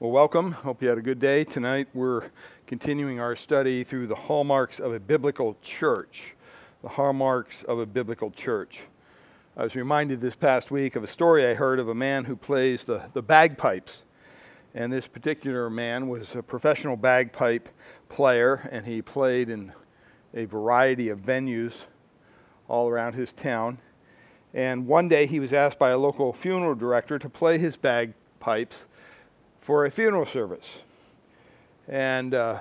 Well, welcome. Hope you had a good day. Tonight we're continuing our study through the hallmarks of a biblical church. The hallmarks of a biblical church. I was reminded this past week of a story I heard of a man who plays the, the bagpipes. And this particular man was a professional bagpipe player, and he played in a variety of venues all around his town. And one day he was asked by a local funeral director to play his bagpipes for a funeral service. And uh,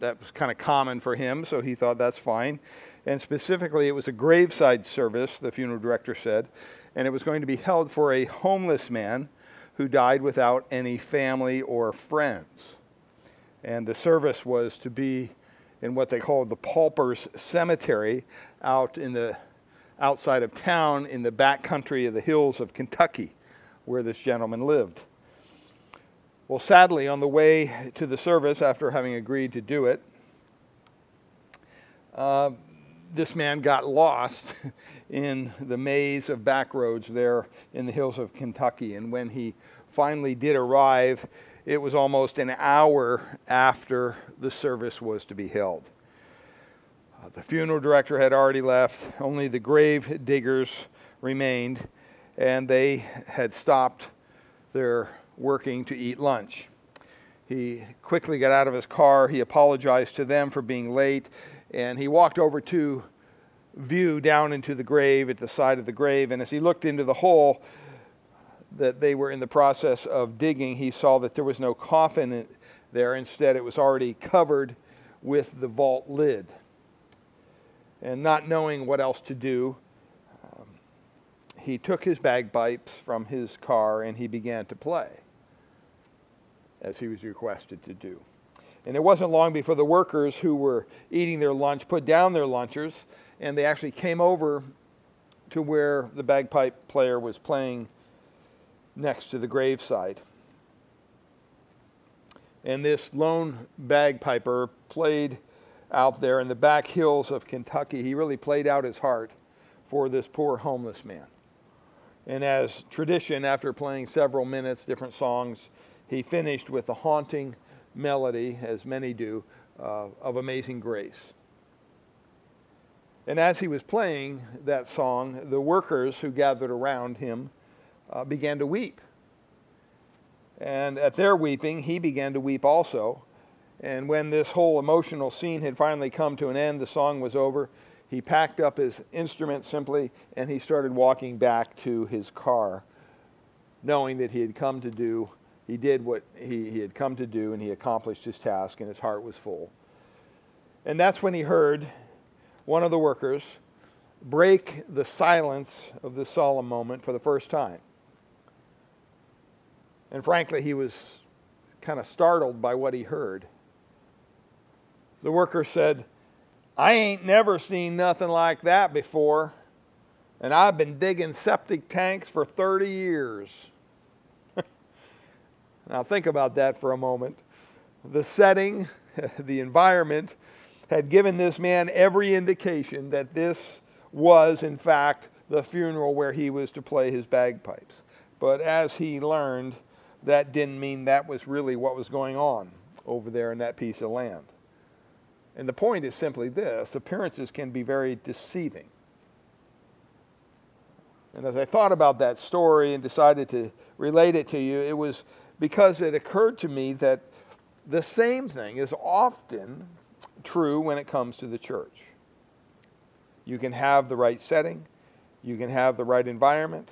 that was kind of common for him, so he thought that's fine. And specifically, it was a graveside service, the funeral director said, and it was going to be held for a homeless man who died without any family or friends. And the service was to be in what they called the Paupers Cemetery out in the outside of town in the back country of the hills of Kentucky, where this gentleman lived. Well, sadly, on the way to the service, after having agreed to do it, uh, this man got lost in the maze of back roads there in the hills of Kentucky. And when he finally did arrive, it was almost an hour after the service was to be held. Uh, the funeral director had already left, only the grave diggers remained, and they had stopped their working to eat lunch. He quickly got out of his car. He apologized to them for being late, and he walked over to view down into the grave at the side of the grave. And as he looked into the hole that they were in the process of digging, he saw that there was no coffin there. Instead, it was already covered with the vault lid. And not knowing what else to do, um, he took his bagpipes from his car and he began to play as he was requested to do. And it wasn't long before the workers who were eating their lunch put down their lunchers and they actually came over to where the bagpipe player was playing next to the graveside. And this lone bagpiper played out there in the back hills of Kentucky. He really played out his heart for this poor homeless man. And as tradition, after playing several minutes, different songs, he finished with the haunting melody, as many do, uh, of Amazing Grace. And as he was playing that song, the workers who gathered around him uh, began to weep. And at their weeping, he began to weep also. And when this whole emotional scene had finally come to an end, the song was over, he packed up his instrument simply and he started walking back to his car, knowing that he had come to do he did what he, he had come to do and he accomplished his task and his heart was full. And that's when he heard one of the workers break the silence of this solemn moment for the first time. And frankly, he was kind of startled by what he heard. The worker said, I ain't never seen nothing like that before, and I've been digging septic tanks for 30 years. Now, think about that for a moment. The setting, the environment, had given this man every indication that this was, in fact, the funeral where he was to play his bagpipes. But as he learned, that didn't mean that was really what was going on over there in that piece of land. And the point is simply this appearances can be very deceiving. And as I thought about that story and decided to relate it to you, it was because it occurred to me that the same thing is often true when it comes to the church. You can have the right setting, you can have the right environment,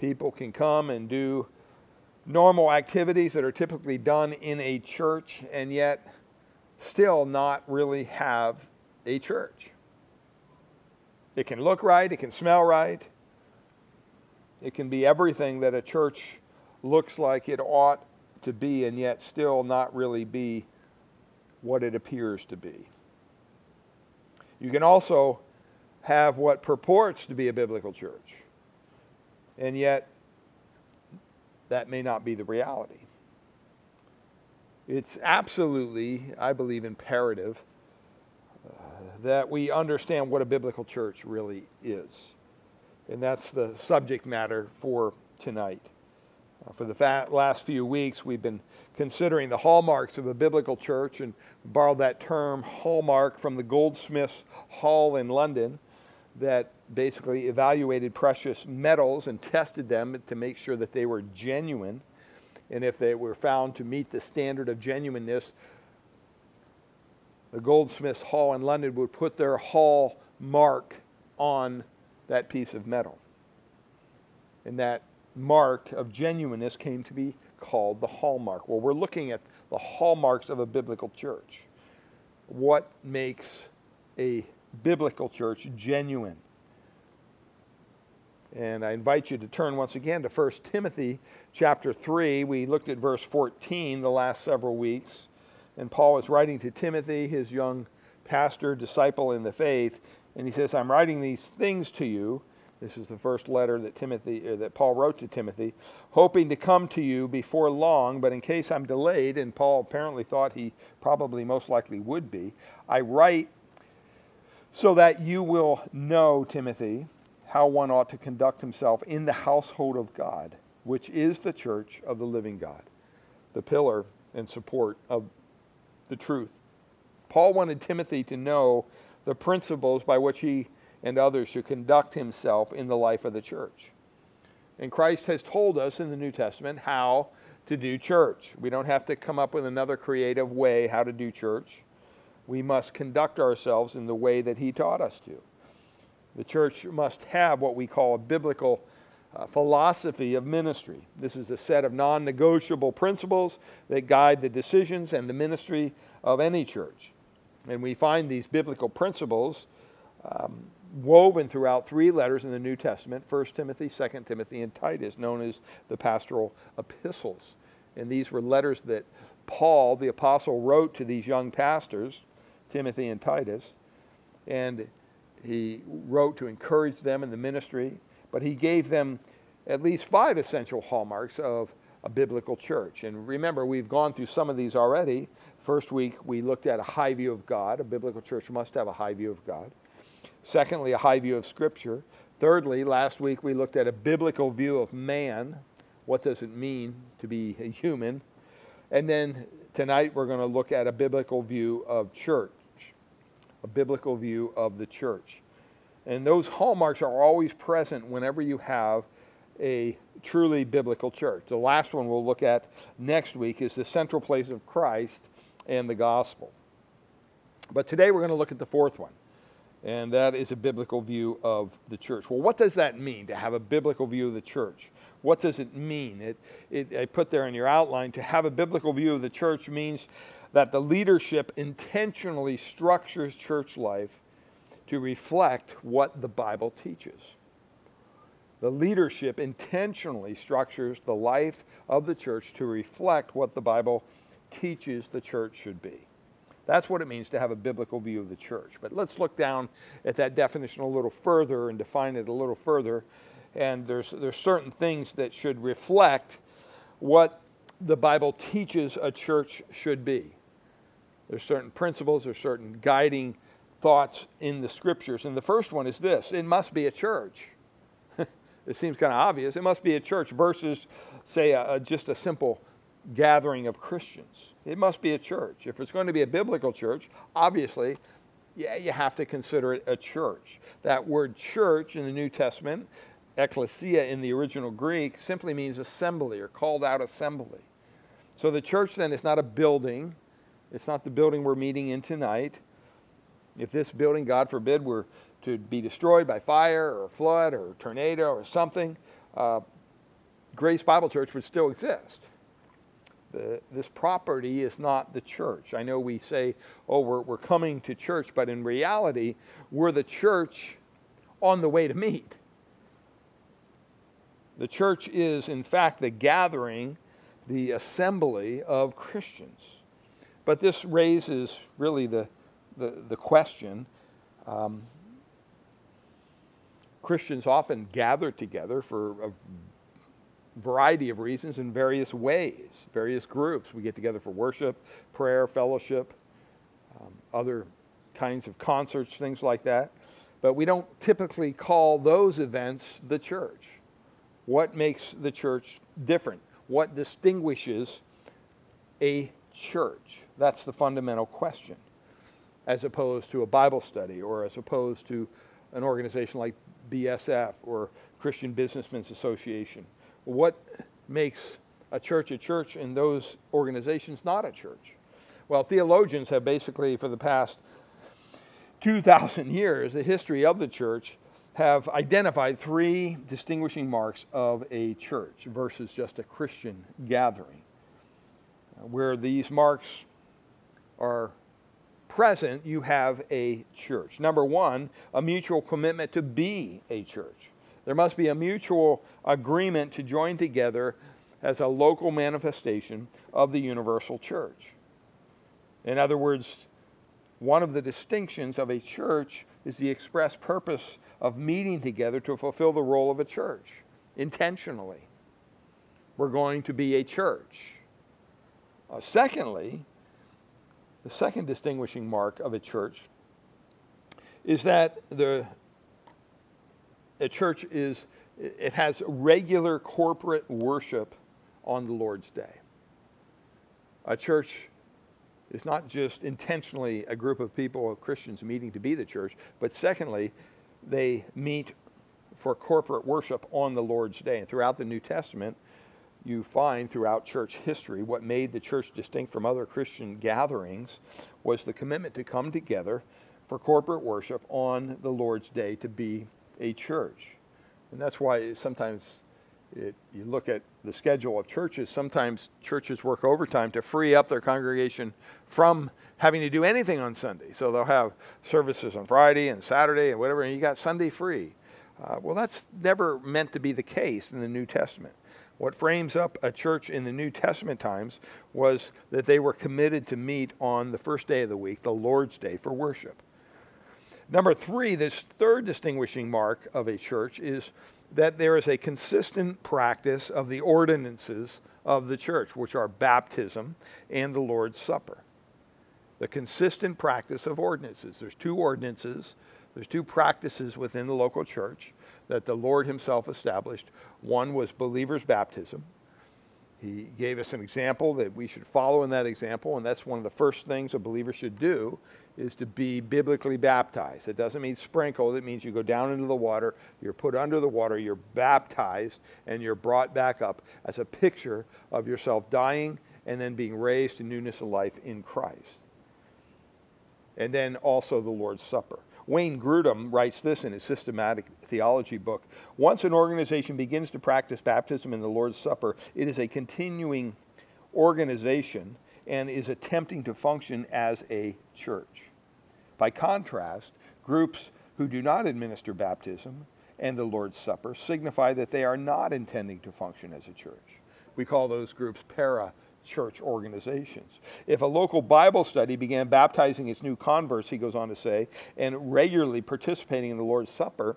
people can come and do normal activities that are typically done in a church and yet still not really have a church. It can look right, it can smell right, it can be everything that a church looks like it ought to be and yet still not really be what it appears to be. You can also have what purports to be a biblical church, and yet that may not be the reality. It's absolutely, I believe, imperative uh, that we understand what a biblical church really is. And that's the subject matter for tonight. For the last few weeks, we've been considering the hallmarks of a biblical church and borrowed that term hallmark from the Goldsmiths Hall in London that basically evaluated precious metals and tested them to make sure that they were genuine. And if they were found to meet the standard of genuineness, the Goldsmiths Hall in London would put their hall mark on that piece of metal. And that mark of genuineness came to be called the hallmark. Well, we're looking at the hallmarks of a biblical church. What makes a biblical church genuine? And I invite you to turn once again to 1 Timothy chapter 3. We looked at verse 14 the last several weeks. And Paul is writing to Timothy, his young pastor, disciple in the faith. And he says, I'm writing these things to you this is the first letter that Timothy uh, that Paul wrote to Timothy, hoping to come to you before long, but in case I'm delayed, and Paul apparently thought he probably most likely would be, I write so that you will know, Timothy, how one ought to conduct himself in the household of God, which is the church of the living God, the pillar and support of the truth. Paul wanted Timothy to know the principles by which he and others should conduct himself in the life of the church. And Christ has told us in the New Testament how to do church. We don't have to come up with another creative way how to do church. We must conduct ourselves in the way that he taught us to. The church must have what we call a biblical uh, philosophy of ministry. This is a set of non negotiable principles that guide the decisions and the ministry of any church. And we find these biblical principles um, woven throughout three letters in the New Testament 1 Timothy, 2 Timothy, and Titus, known as the pastoral epistles. And these were letters that Paul, the apostle, wrote to these young pastors, Timothy and Titus. And he wrote to encourage them in the ministry, but he gave them at least five essential hallmarks of a biblical church. And remember, we've gone through some of these already. First week, we looked at a high view of God. A biblical church must have a high view of God. Secondly, a high view of Scripture. Thirdly, last week we looked at a biblical view of man. What does it mean to be a human? And then tonight we're going to look at a biblical view of church, a biblical view of the church. And those hallmarks are always present whenever you have a truly biblical church. The last one we'll look at next week is the central place of Christ and the gospel. But today we're going to look at the fourth one and that is a biblical view of the church. Well, what does that mean to have a biblical view of the church? What does it mean? It, it, I put there in your outline to have a biblical view of the church means that the leadership intentionally structures church life to reflect what the Bible teaches. The leadership intentionally structures the life of the church to reflect what the Bible teaches the church should be. That's what it means to have a biblical view of the church. But let's look down at that definition a little further and define it a little further. And there's, there's certain things that should reflect what the Bible teaches a church should be. There's certain principles, there's certain guiding thoughts in the scriptures. And the first one is this it must be a church. it seems kind of obvious. It must be a church versus, say, a, a, just a simple gathering of Christians. It must be a church. If it's going to be a biblical church, obviously, yeah, you have to consider it a church. That word church in the New Testament, ecclesia in the original Greek, simply means assembly or called out assembly. So the church then is not a building. It's not the building we're meeting in tonight. If this building, God forbid, were to be destroyed by fire or flood or tornado or something, uh, Grace Bible Church would still exist the, this property is not the church. I know we say, oh, we're, we're coming to church, but in reality, we're the church on the way to meet. The church is, in fact, the gathering, the assembly of Christians. But this raises really the, the, the question um, Christians often gather together for a variety of reasons in various ways, various groups. We get together for worship, prayer, fellowship, um, other kinds of concerts, things like that. But we don't typically call those events the church. What makes the church different? what distinguishes a church? That's the fundamental question, as opposed to a Bible study or as opposed to an organization like BSF or Christian Businessmen's Association. What makes a church a church and those organizations not a church? Well, theologians have basically, for the past 2,000 years, the history of the church, have identified three distinguishing marks of a church versus just a Christian gathering. Uh, where these marks are present, you have a church. Number one, a mutual commitment to be a church. There must be a mutual agreement to join together as a local manifestation of the universal church. In other words, one of the distinctions of a church is the express purpose of meeting together to fulfill the role of a church intentionally. We're going to be a church. Uh, secondly, the second distinguishing mark of a church is that the a church is it has regular corporate worship on the Lord's day. A church is not just intentionally a group of people, of Christians meeting to be the church, but secondly, they meet for corporate worship on the Lord's day. And throughout the New Testament, you find throughout church history what made the church distinct from other Christian gatherings was the commitment to come together for corporate worship on the Lord's day to be a church. And that's why sometimes it, you look at the schedule of churches, sometimes churches work overtime to free up their congregation from having to do anything on Sunday. So they'll have services on Friday and Saturday and whatever, and you got Sunday free. Uh, well, that's never meant to be the case in the New Testament. What frames up a church in the New Testament times was that they were committed to meet on the first day of the week, the Lord's Day, for worship. Number three, this third distinguishing mark of a church is that there is a consistent practice of the ordinances of the church, which are baptism and the Lord's Supper. The consistent practice of ordinances. There's two ordinances, there's two practices within the local church that the Lord Himself established. One was believers' baptism. He gave us an example that we should follow in that example, and that's one of the first things a believer should do is to be biblically baptized. It doesn't mean sprinkled, it means you go down into the water, you're put under the water, you're baptized, and you're brought back up as a picture of yourself dying and then being raised to newness of life in Christ. And then also the Lord's Supper. Wayne Grudem writes this in his systematic theology book. Once an organization begins to practice baptism in the Lord's Supper, it is a continuing organization and is attempting to function as a church. By contrast, groups who do not administer baptism and the Lord's Supper signify that they are not intending to function as a church. We call those groups para church organizations. If a local Bible study began baptizing its new converts, he goes on to say, and regularly participating in the Lord's Supper,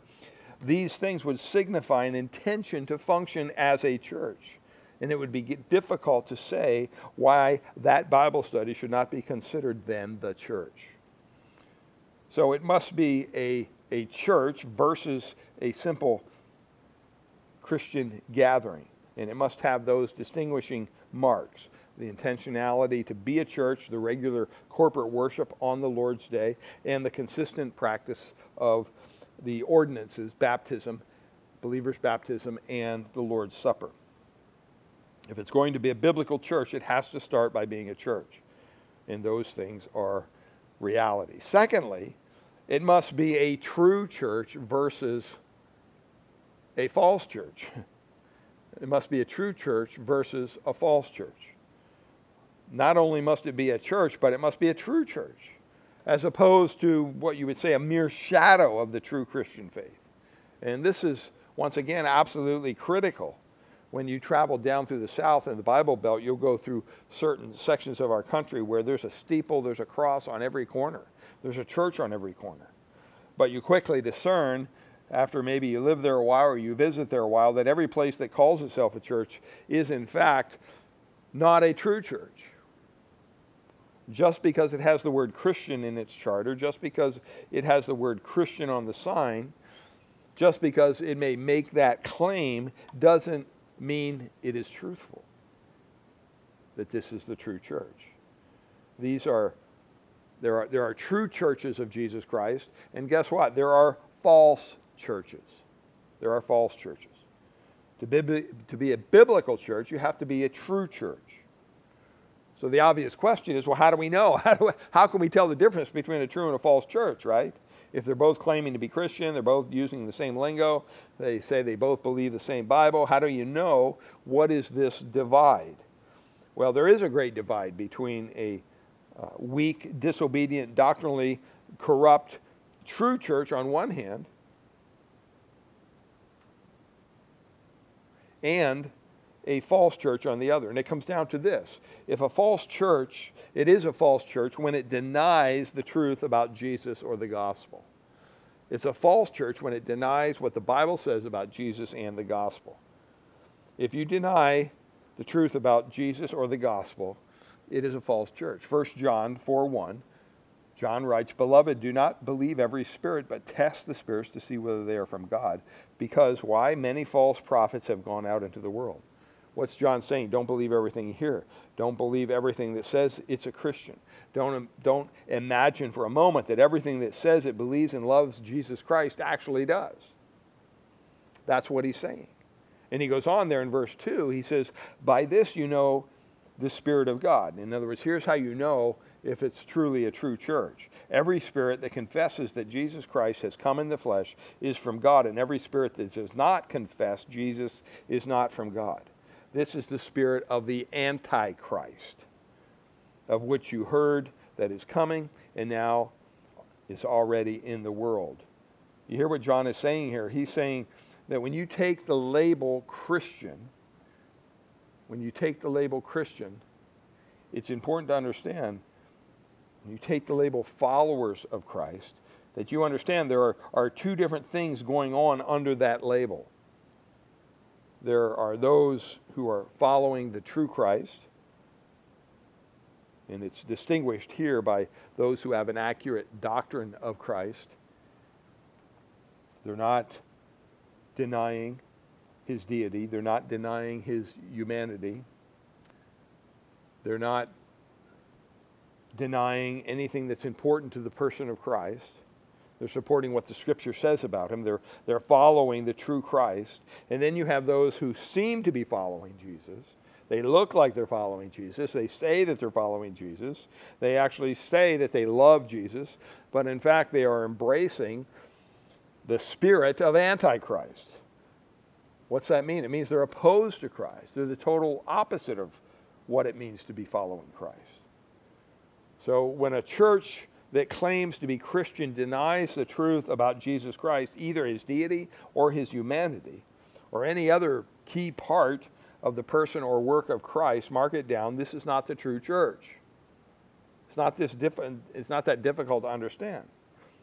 these things would signify an intention to function as a church. And it would be difficult to say why that Bible study should not be considered then the church. So it must be a, a church versus a simple Christian gathering. And it must have those distinguishing marks the intentionality to be a church, the regular corporate worship on the Lord's Day, and the consistent practice of the ordinances, baptism, believers' baptism, and the Lord's Supper. If it's going to be a biblical church, it has to start by being a church. And those things are reality. Secondly, it must be a true church versus a false church. It must be a true church versus a false church. Not only must it be a church, but it must be a true church, as opposed to what you would say a mere shadow of the true Christian faith. And this is, once again, absolutely critical when you travel down through the South and the Bible Belt, you'll go through certain sections of our country where there's a steeple, there's a cross on every corner, there's a church on every corner. But you quickly discern, after maybe you live there a while or you visit there a while, that every place that calls itself a church is in fact not a true church. Just because it has the word Christian in its charter, just because it has the word Christian on the sign, just because it may make that claim, doesn't mean it is truthful. that this is the true church. These are there are there are true churches of Jesus Christ, and guess what? There are false churches. There are false churches. To be, to be a biblical church, you have to be a true church. So the obvious question is, well, how do we know? How, do we, how can we tell the difference between a true and a false church, right? If they're both claiming to be Christian, they're both using the same lingo, they say they both believe the same Bible, how do you know what is this divide? Well, there is a great divide between a uh, weak, disobedient, doctrinally corrupt, true church on one hand, and a false church on the other. And it comes down to this if a false church, it is a false church when it denies the truth about Jesus or the gospel. It's a false church when it denies what the Bible says about Jesus and the gospel. If you deny the truth about Jesus or the gospel, it is a false church. 1 John 4 1. John writes, Beloved, do not believe every spirit, but test the spirits to see whether they are from God. Because why? Many false prophets have gone out into the world. What's John saying? Don't believe everything you hear. Don't believe everything that says it's a Christian. Don't, um, don't imagine for a moment that everything that says it believes and loves Jesus Christ actually does. That's what he's saying. And he goes on there in verse 2, he says, By this you know the Spirit of God. In other words, here's how you know if it's truly a true church. Every spirit that confesses that Jesus Christ has come in the flesh is from God, and every spirit that does not confess Jesus is not from God. This is the spirit of the Antichrist, of which you heard that is coming and now is already in the world. You hear what John is saying here? He's saying that when you take the label Christian, when you take the label Christian, it's important to understand when you take the label followers of Christ, that you understand there are, are two different things going on under that label. There are those who are following the true Christ, and it's distinguished here by those who have an accurate doctrine of Christ. They're not denying his deity, they're not denying his humanity, they're not denying anything that's important to the person of Christ. They're supporting what the scripture says about him. They're, they're following the true Christ. And then you have those who seem to be following Jesus. They look like they're following Jesus. They say that they're following Jesus. They actually say that they love Jesus. But in fact, they are embracing the spirit of Antichrist. What's that mean? It means they're opposed to Christ. They're the total opposite of what it means to be following Christ. So when a church that claims to be Christian denies the truth about Jesus Christ, either his deity or his humanity, or any other key part of the person or work of Christ, mark it down, this is not the true church. It's not, this diff- it's not that difficult to understand.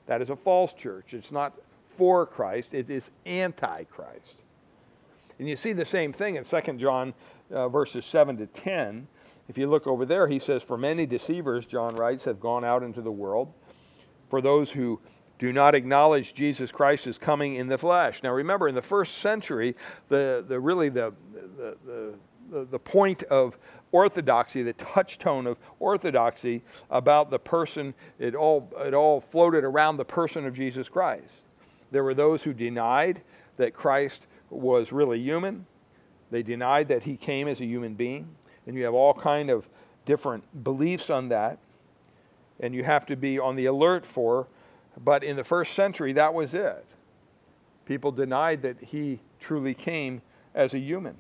That is a false church. It's not for Christ, it is anti Christ. And you see the same thing in 2 John uh, verses 7 to 10 if you look over there, he says, For many deceivers, John writes, have gone out into the world. For those who do not acknowledge Jesus Christ as coming in the flesh. Now remember, in the first century, the, the really the, the, the, the point of orthodoxy, the touchstone of orthodoxy about the person, it all, it all floated around the person of Jesus Christ. There were those who denied that Christ was really human. They denied that he came as a human being and you have all kind of different beliefs on that. And you have to be on the alert for but in the first century that was it. People denied that he truly came as a human.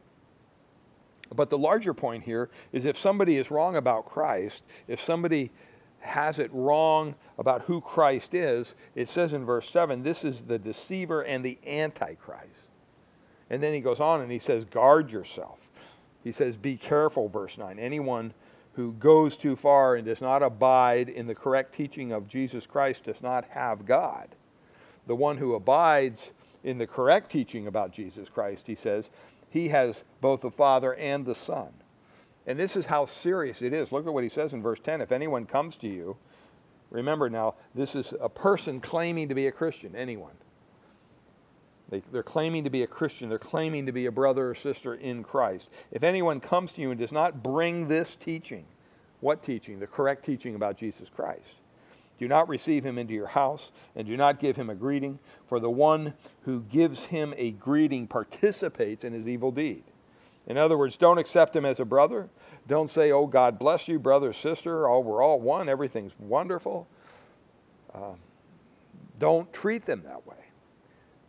But the larger point here is if somebody is wrong about Christ if somebody has it wrong about who Christ is it says in verse 7 this is the deceiver and the antichrist. And then he goes on and he says guard yourself he says, Be careful, verse 9. Anyone who goes too far and does not abide in the correct teaching of Jesus Christ does not have God. The one who abides in the correct teaching about Jesus Christ, he says, he has both the Father and the Son. And this is how serious it is. Look at what he says in verse 10. If anyone comes to you, remember now, this is a person claiming to be a Christian, anyone. They, they're claiming to be a Christian. They're claiming to be a brother or sister in Christ. If anyone comes to you and does not bring this teaching, what teaching? The correct teaching about Jesus Christ. Do not receive him into your house, and do not give him a greeting, for the one who gives him a greeting participates in his evil deed. In other words, don't accept him as a brother. Don't say, oh, God bless you, brother, sister, oh, we're all one, everything's wonderful. Um, don't treat them that way.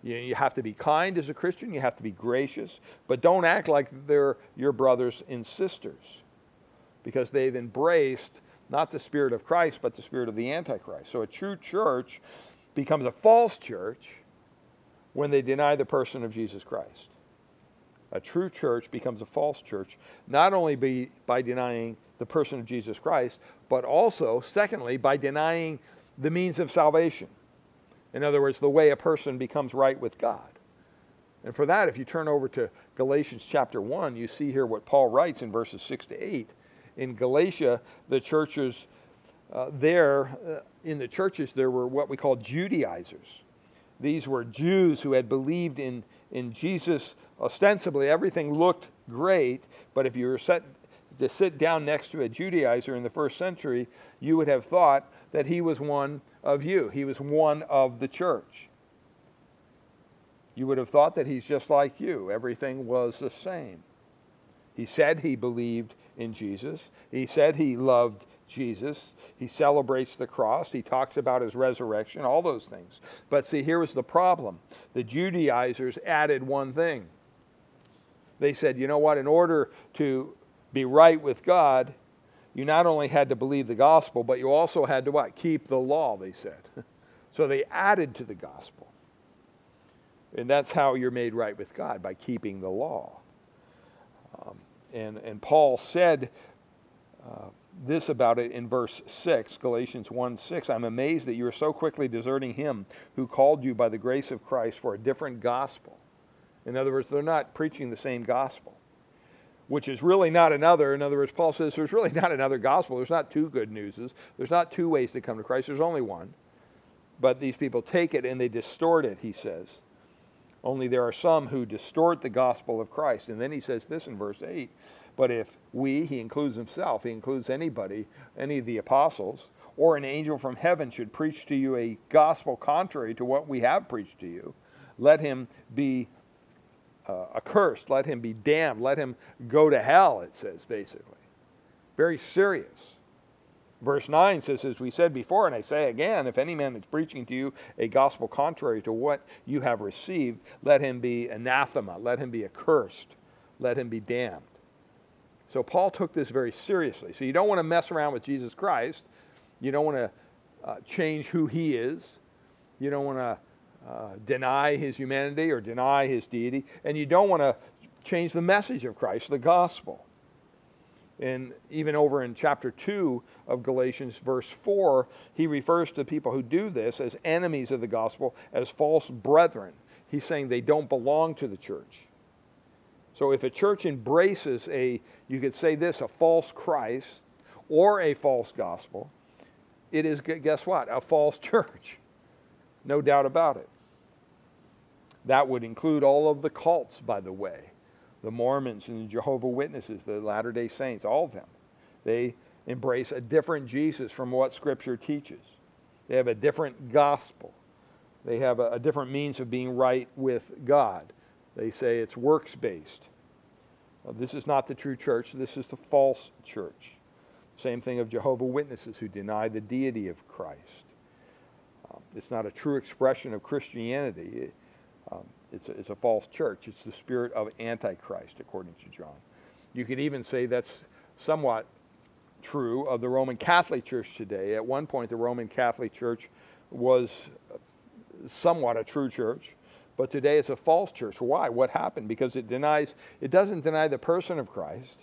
You, you have to be kind as a Christian, you have to be gracious, but don't act like they're your brothers and sisters because they've embraced not the spirit of Christ, but the spirit of the Antichrist. So a true church becomes a false church when they deny the person of Jesus Christ. A true church becomes a false church, not only by, by denying the person of Jesus Christ, but also, secondly, by denying the means of salvation. In other words, the way a person becomes right with God. And for that, if you turn over to Galatians chapter 1, you see here what Paul writes in verses 6 to 8. In Galatia, the churches uh, there, uh, in the churches, there were what we call Judaizers. These were Jews who had believed in, in Jesus ostensibly. Everything looked great, but if you were set to sit down next to a Judaizer in the first century, you would have thought that he was one of you. He was one of the church. You would have thought that he's just like you. Everything was the same. He said he believed in Jesus. He said he loved Jesus. He celebrates the cross. He talks about his resurrection, all those things. But see, here was the problem. The Judaizers added one thing. They said, you know what, in order to be right with God, you not only had to believe the gospel, but you also had to what? Keep the law, they said. so they added to the gospel. And that's how you're made right with God, by keeping the law. Um, and, and Paul said uh, this about it in verse 6, Galatians 1 6. I'm amazed that you are so quickly deserting him who called you by the grace of Christ for a different gospel. In other words, they're not preaching the same gospel which is really not another. In other words, Paul says there's really not another gospel. There's not two good newses. There's not two ways to come to Christ. There's only one. But these people take it and they distort it, he says. Only there are some who distort the gospel of Christ. And then he says this in verse 8 But if we, he includes himself, he includes anybody, any of the apostles, or an angel from heaven should preach to you a gospel contrary to what we have preached to you, let him be uh, accursed. Let him be damned. Let him go to hell, it says, basically. Very serious. Verse 9 says, as we said before, and I say again, if any man is preaching to you a gospel contrary to what you have received, let him be anathema, let him be accursed, let him be damned. So Paul took this very seriously. So you don't want to mess around with Jesus Christ. You don't want to uh, change who he is. You don't want to uh, deny his humanity or deny his deity, and you don't want to change the message of Christ, the gospel. And even over in chapter 2 of Galatians, verse 4, he refers to people who do this as enemies of the gospel, as false brethren. He's saying they don't belong to the church. So if a church embraces a, you could say this, a false Christ or a false gospel, it is, guess what? A false church. No doubt about it. That would include all of the cults, by the way the Mormons and the Jehovah Witnesses, the Latter day Saints, all of them. They embrace a different Jesus from what Scripture teaches. They have a different gospel. They have a, a different means of being right with God. They say it's works based. Well, this is not the true church, this is the false church. Same thing of Jehovah Witnesses who deny the deity of Christ. Um, it's not a true expression of Christianity. Um, it's, a, it's a false church. It's the spirit of Antichrist, according to John. You could even say that's somewhat true of the Roman Catholic Church today. At one point, the Roman Catholic Church was somewhat a true church, but today it's a false church. Why? What happened? Because it denies, it doesn't deny the person of Christ.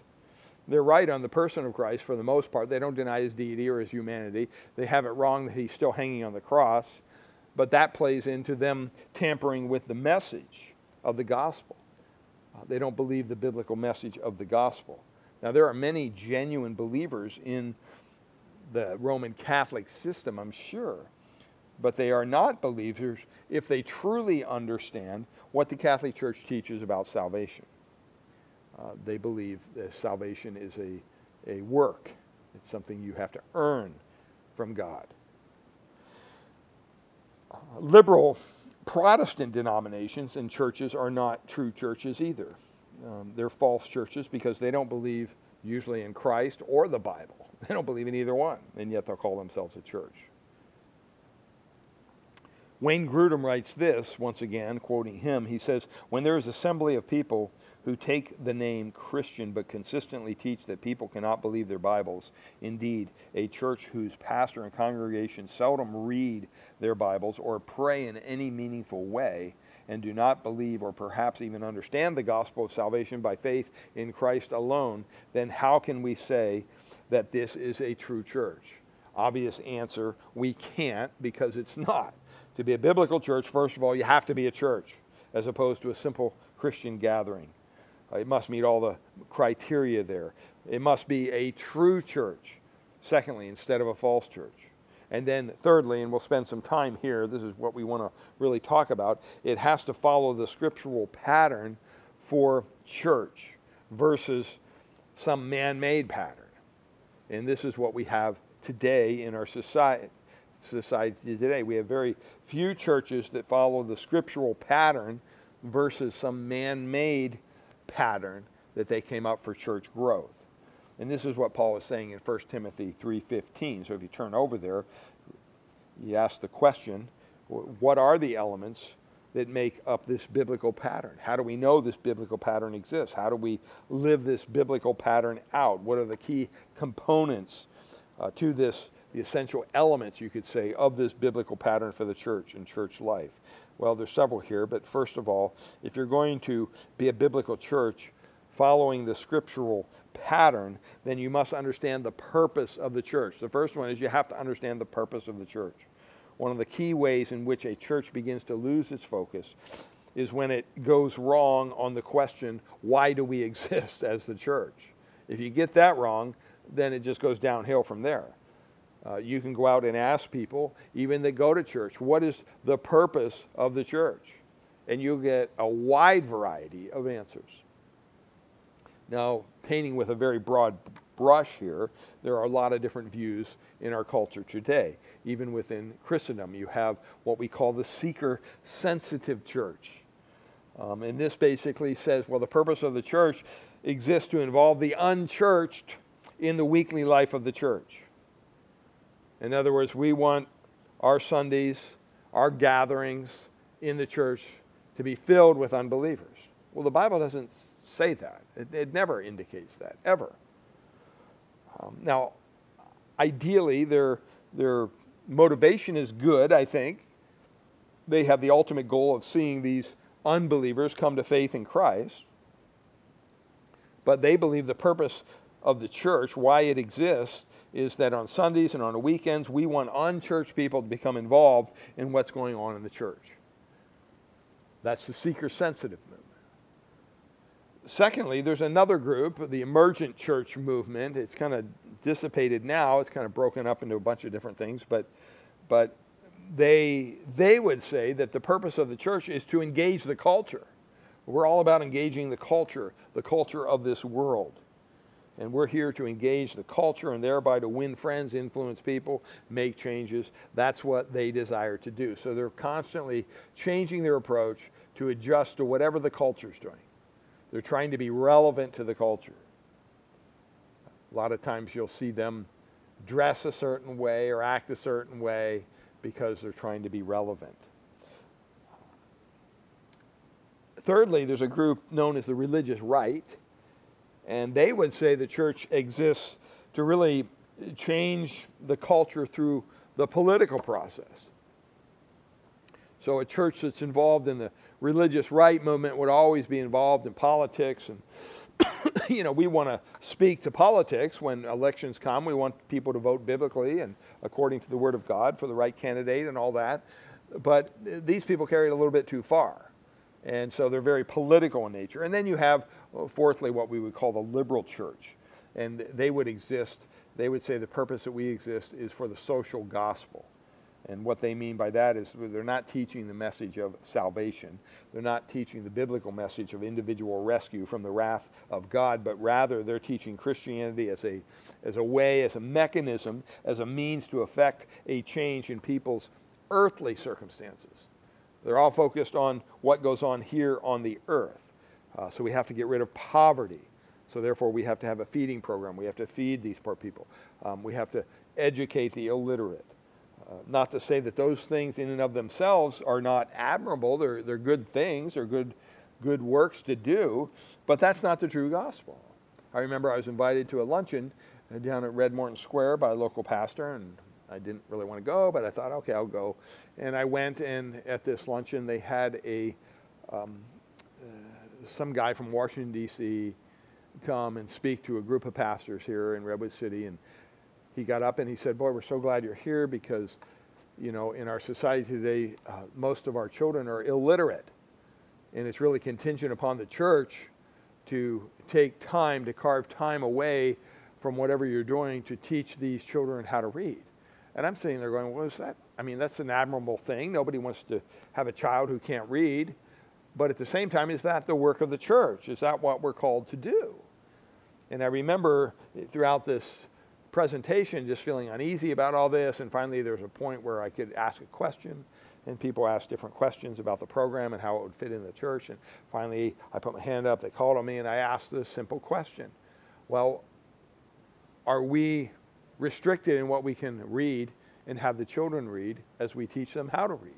They're right on the person of Christ for the most part. They don't deny his deity or his humanity. They have it wrong that he's still hanging on the cross but that plays into them tampering with the message of the gospel. Uh, they don't believe the biblical message of the gospel. Now, there are many genuine believers in the Roman Catholic system, I'm sure, but they are not believers if they truly understand what the Catholic Church teaches about salvation. Uh, they believe that salvation is a, a work, it's something you have to earn from God. Liberal Protestant denominations and churches are not true churches either. Um, they're false churches because they don't believe usually in Christ or the Bible. They don't believe in either one, and yet they'll call themselves a church. Wayne Grudem writes this, once again, quoting him. He says, When there is assembly of people who take the name Christian but consistently teach that people cannot believe their Bibles. Indeed, a church whose pastor and congregation seldom read their Bibles or pray in any meaningful way and do not believe or perhaps even understand the gospel of salvation by faith in Christ alone, then how can we say that this is a true church? Obvious answer we can't because it's not. To be a biblical church, first of all, you have to be a church as opposed to a simple Christian gathering. Uh, it must meet all the criteria there. It must be a true church, secondly, instead of a false church. And then, thirdly, and we'll spend some time here, this is what we want to really talk about, it has to follow the scriptural pattern for church versus some man made pattern. And this is what we have today in our society. Society today, we have very few churches that follow the scriptural pattern versus some man made pattern that they came up for church growth. And this is what Paul is saying in 1 Timothy 3:15. So if you turn over there, you ask the question, what are the elements that make up this biblical pattern? How do we know this biblical pattern exists? How do we live this biblical pattern out? What are the key components uh, to this, the essential elements, you could say, of this biblical pattern for the church and church life? Well, there's several here, but first of all, if you're going to be a biblical church following the scriptural pattern, then you must understand the purpose of the church. The first one is you have to understand the purpose of the church. One of the key ways in which a church begins to lose its focus is when it goes wrong on the question, why do we exist as the church? If you get that wrong, then it just goes downhill from there. Uh, you can go out and ask people, even that go to church, what is the purpose of the church? And you'll get a wide variety of answers. Now, painting with a very broad brush here, there are a lot of different views in our culture today. Even within Christendom, you have what we call the seeker sensitive church. Um, and this basically says, well, the purpose of the church exists to involve the unchurched in the weekly life of the church. In other words, we want our Sundays, our gatherings in the church to be filled with unbelievers. Well, the Bible doesn't say that, it, it never indicates that, ever. Um, now, ideally, their, their motivation is good, I think. They have the ultimate goal of seeing these unbelievers come to faith in Christ. But they believe the purpose of the church, why it exists, is that on Sundays and on the weekends, we want unchurched people to become involved in what's going on in the church. That's the seeker sensitive movement. Secondly, there's another group, the emergent church movement. It's kind of dissipated now, it's kind of broken up into a bunch of different things, but, but they, they would say that the purpose of the church is to engage the culture. We're all about engaging the culture, the culture of this world. And we're here to engage the culture and thereby to win friends, influence people, make changes. That's what they desire to do. So they're constantly changing their approach to adjust to whatever the culture's doing. They're trying to be relevant to the culture. A lot of times you'll see them dress a certain way or act a certain way because they're trying to be relevant. Thirdly, there's a group known as the religious right and they would say the church exists to really change the culture through the political process. So a church that's involved in the religious right movement would always be involved in politics and you know, we want to speak to politics when elections come. We want people to vote biblically and according to the Word of God for the right candidate and all that. But these people carry it a little bit too far. And so they're very political in nature. And then you have Uh, fourthly, what we would call the liberal church. And they would exist, they would say the purpose that we exist is for the social gospel. And what they mean by that is they're not teaching the message of salvation. They're not teaching the biblical message of individual rescue from the wrath of God, but rather they're teaching Christianity as a, as a way, as a mechanism, as a means to effect a change in people's earthly circumstances. They're all focused on what goes on here on the earth. Uh, so we have to get rid of poverty. So therefore, we have to have a feeding program. We have to feed these poor people. Um, we have to educate the illiterate. Uh, not to say that those things in and of themselves are not admirable. They're, they're good things. They're good, good works to do. But that's not the true gospel. I remember I was invited to a luncheon uh, down at Red Morton Square by a local pastor, and I didn't really want to go, but I thought, okay, I'll go. And I went, and at this luncheon, they had a um, some guy from Washington D.C. come and speak to a group of pastors here in Redwood City, and he got up and he said, "Boy, we're so glad you're here because, you know, in our society today, uh, most of our children are illiterate, and it's really contingent upon the church to take time to carve time away." From whatever you're doing to teach these children how to read. And I'm sitting there going, what is that? I mean, that's an admirable thing. Nobody wants to have a child who can't read. But at the same time, is that the work of the church? Is that what we're called to do? And I remember throughout this presentation just feeling uneasy about all this. And finally, there was a point where I could ask a question. And people asked different questions about the program and how it would fit in the church. And finally, I put my hand up. They called on me, and I asked this simple question Well, are we restricted in what we can read and have the children read as we teach them how to read.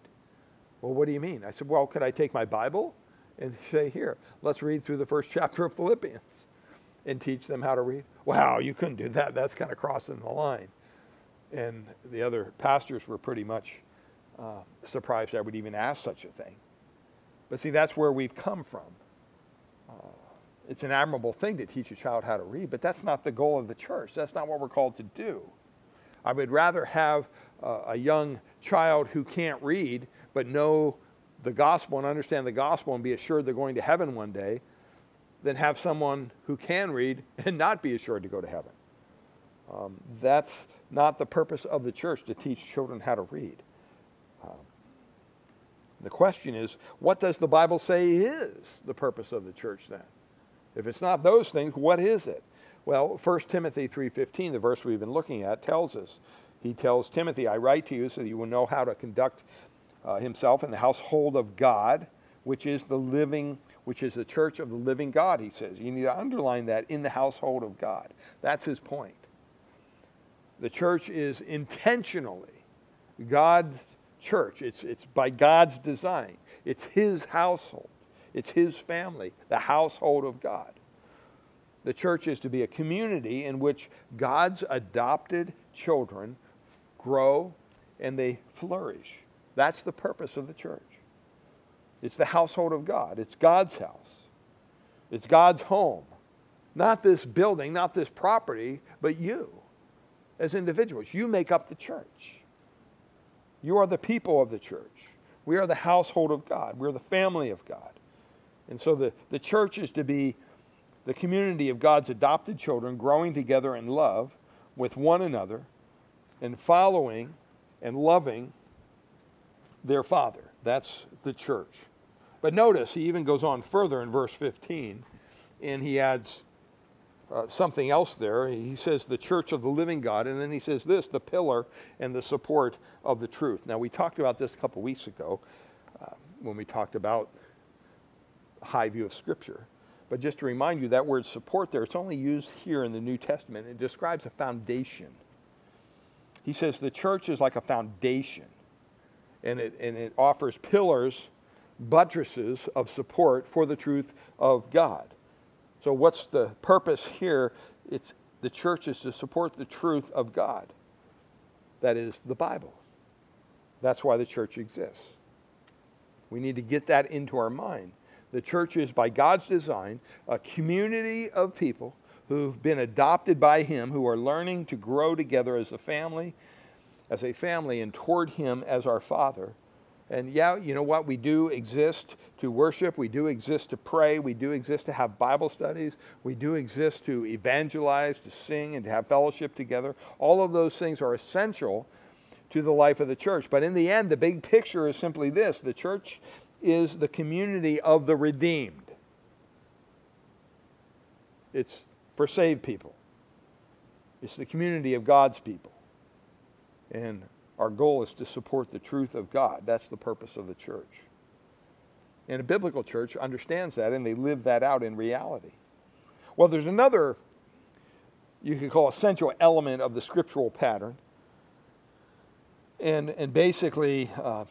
Well, what do you mean? I said, Well, could I take my Bible and say, Here, let's read through the first chapter of Philippians and teach them how to read? Wow, you couldn't do that. That's kind of crossing the line. And the other pastors were pretty much uh, surprised I would even ask such a thing. But see, that's where we've come from. Uh, it's an admirable thing to teach a child how to read, but that's not the goal of the church. That's not what we're called to do. I would rather have uh, a young child who can't read but know the gospel and understand the gospel and be assured they're going to heaven one day than have someone who can read and not be assured to go to heaven. Um, that's not the purpose of the church to teach children how to read. Um, the question is, what does the Bible say is the purpose of the church then? If it's not those things, what is it? Well, 1 Timothy 3:15, the verse we've been looking at, tells us. He tells Timothy, "I write to you so that you will know how to conduct uh, himself in the household of God, which is the living, which is the church of the living God." He says. You need to underline that in the household of God. That's his point. The church is intentionally God's church. It's, it's by God's design. It's his household. It's his family, the household of God. The church is to be a community in which God's adopted children grow and they flourish. That's the purpose of the church. It's the household of God, it's God's house, it's God's home. Not this building, not this property, but you as individuals. You make up the church. You are the people of the church. We are the household of God. We're the family of God. And so the, the church is to be the community of God's adopted children growing together in love with one another and following and loving their Father. That's the church. But notice he even goes on further in verse 15 and he adds uh, something else there. He says the church of the living God, and then he says this the pillar and the support of the truth. Now, we talked about this a couple weeks ago uh, when we talked about high view of Scripture. But just to remind you, that word support there, it's only used here in the New Testament. It describes a foundation. He says the church is like a foundation, and it, and it offers pillars, buttresses of support for the truth of God. So, what's the purpose here? It's the church is to support the truth of God. That is the Bible. That's why the church exists. We need to get that into our mind. The church is, by God's design, a community of people who've been adopted by Him, who are learning to grow together as a family, as a family, and toward Him as our Father. And yeah, you know what? We do exist to worship. We do exist to pray. We do exist to have Bible studies. We do exist to evangelize, to sing, and to have fellowship together. All of those things are essential to the life of the church. But in the end, the big picture is simply this the church is the community of the redeemed, it's for saved people, it's the community of God's people. And our goal is to support the truth of God. That's the purpose of the church. And a biblical church understands that and they live that out in reality. Well, there's another, you could call essential element of the scriptural pattern. And, and basically, uh,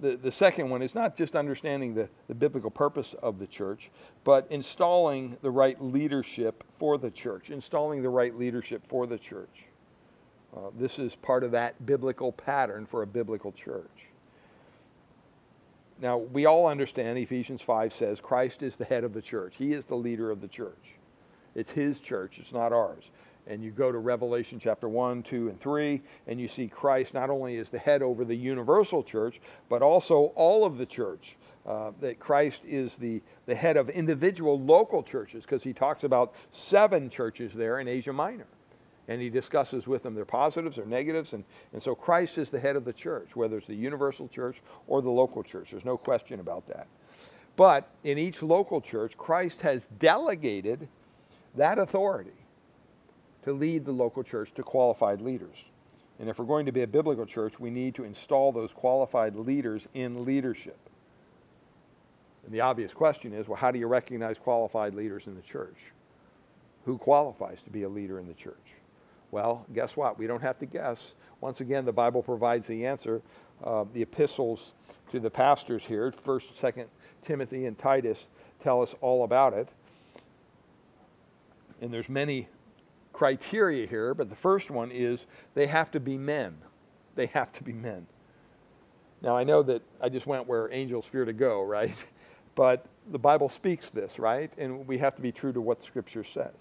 the, the second one is not just understanding the, the biblical purpose of the church, but installing the right leadership for the church, installing the right leadership for the church. Uh, this is part of that biblical pattern for a biblical church. Now, we all understand Ephesians 5 says Christ is the head of the church. He is the leader of the church. It's his church, it's not ours. And you go to Revelation chapter 1, 2, and 3, and you see Christ not only is the head over the universal church, but also all of the church. Uh, that Christ is the, the head of individual local churches, because he talks about seven churches there in Asia Minor and he discusses with them their positives, or negatives, and, and so Christ is the head of the church, whether it's the universal church or the local church. There's no question about that. But in each local church, Christ has delegated that authority to lead the local church to qualified leaders. And if we're going to be a biblical church, we need to install those qualified leaders in leadership. And the obvious question is well, how do you recognize qualified leaders in the church? Who qualifies to be a leader in the church? Well, guess what? We don't have to guess. Once again, the Bible provides the answer. Uh, the epistles to the pastors here, 1st, 2nd Timothy, and Titus, tell us all about it. And there's many criteria here, but the first one is they have to be men. They have to be men. Now, I know that I just went where angels fear to go, right? But the Bible speaks this, right? And we have to be true to what Scripture says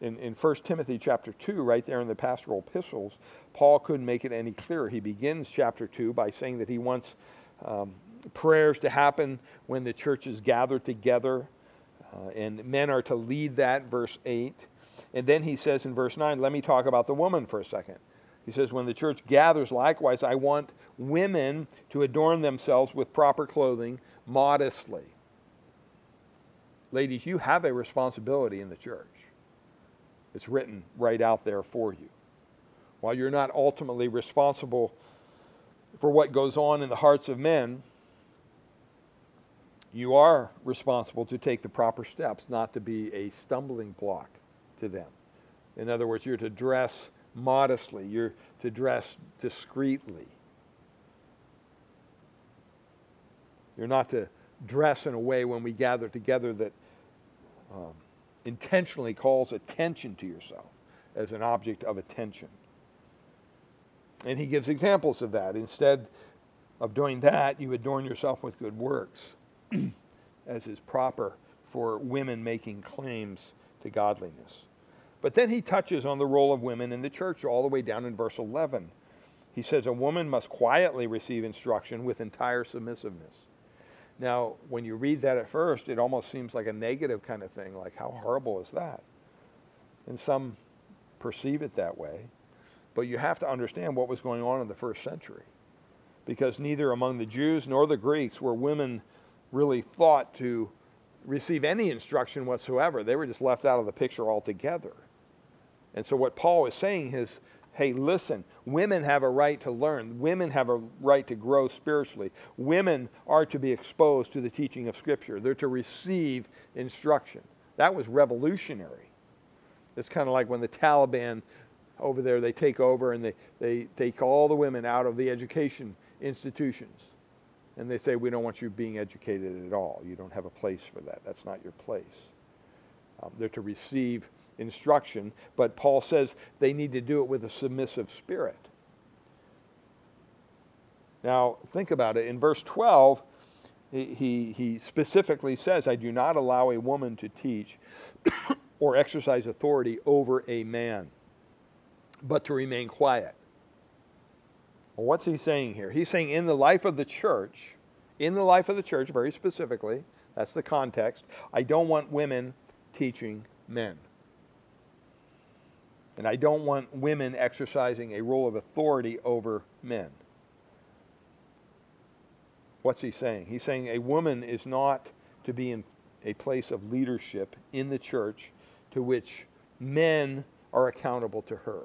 in, in 1 Timothy chapter 2, right there in the pastoral epistles, Paul couldn't make it any clearer. He begins chapter 2 by saying that he wants um, prayers to happen when the church is gathered together, uh, and men are to lead that, verse 8. And then he says in verse 9, let me talk about the woman for a second. He says, when the church gathers, likewise, I want women to adorn themselves with proper clothing modestly. Ladies, you have a responsibility in the church. It's written right out there for you. While you're not ultimately responsible for what goes on in the hearts of men, you are responsible to take the proper steps not to be a stumbling block to them. In other words, you're to dress modestly, you're to dress discreetly. You're not to dress in a way when we gather together that um, intentionally calls attention to yourself as an object of attention. And he gives examples of that. Instead of doing that, you adorn yourself with good works, as is proper for women making claims to godliness. But then he touches on the role of women in the church all the way down in verse 11. He says, A woman must quietly receive instruction with entire submissiveness. Now, when you read that at first, it almost seems like a negative kind of thing, like how horrible is that? And some perceive it that way. But you have to understand what was going on in the first century. Because neither among the Jews nor the Greeks were women really thought to receive any instruction whatsoever. They were just left out of the picture altogether. And so, what Paul is saying is hey, listen, women have a right to learn. Women have a right to grow spiritually. Women are to be exposed to the teaching of Scripture, they're to receive instruction. That was revolutionary. It's kind of like when the Taliban over there, they take over and they, they take all the women out of the education institutions. And they say, we don't want you being educated at all. You don't have a place for that. That's not your place. Um, they're to receive instruction, but Paul says they need to do it with a submissive spirit. Now, think about it. In verse 12, he, he specifically says, I do not allow a woman to teach or exercise authority over a man, but to remain quiet. Well, what's he saying here? He's saying in the life of the church, in the life of the church, very specifically, that's the context, I don't want women teaching men. And I don't want women exercising a role of authority over men. What's he saying? He's saying a woman is not to be in a place of leadership in the church to which men are accountable to her.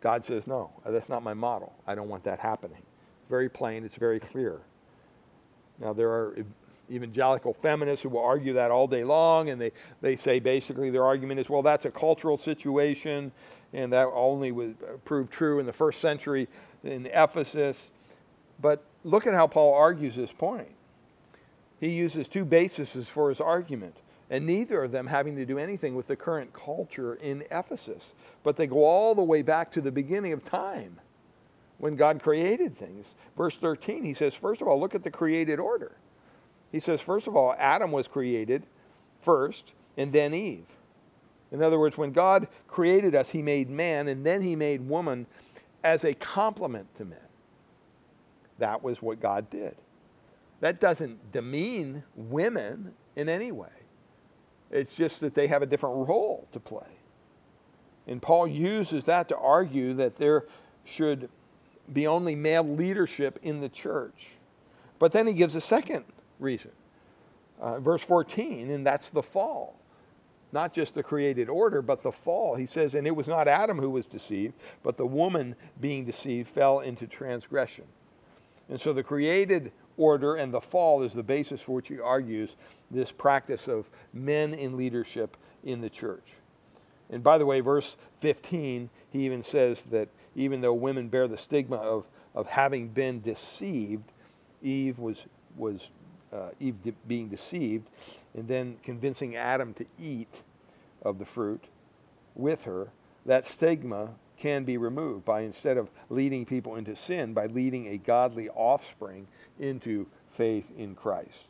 God says, no, that's not my model. I don't want that happening. Very plain, it's very clear. Now, there are evangelical feminists who will argue that all day long, and they, they say basically their argument is, well, that's a cultural situation, and that only was proved true in the first century in Ephesus. But look at how Paul argues this point. He uses two bases for his argument, and neither of them having to do anything with the current culture in Ephesus, but they go all the way back to the beginning of time when God created things. Verse 13, he says, first of all, look at the created order. He says, first of all, Adam was created first, and then Eve. In other words, when God created us, he made man, and then he made woman as a complement to men. That was what God did. That doesn't demean women in any way. It's just that they have a different role to play. And Paul uses that to argue that there should be only male leadership in the church. But then he gives a second reason. Uh, verse 14, and that's the fall. Not just the created order, but the fall. He says, And it was not Adam who was deceived, but the woman being deceived fell into transgression. And so the created order and the fall is the basis for which he argues this practice of men in leadership in the church. And by the way, verse 15, he even says that even though women bear the stigma of, of having been deceived, Eve was, was uh, Eve de- being deceived, and then convincing Adam to eat of the fruit with her, that stigma can be removed by instead of leading people into sin, by leading a godly offspring into faith in Christ.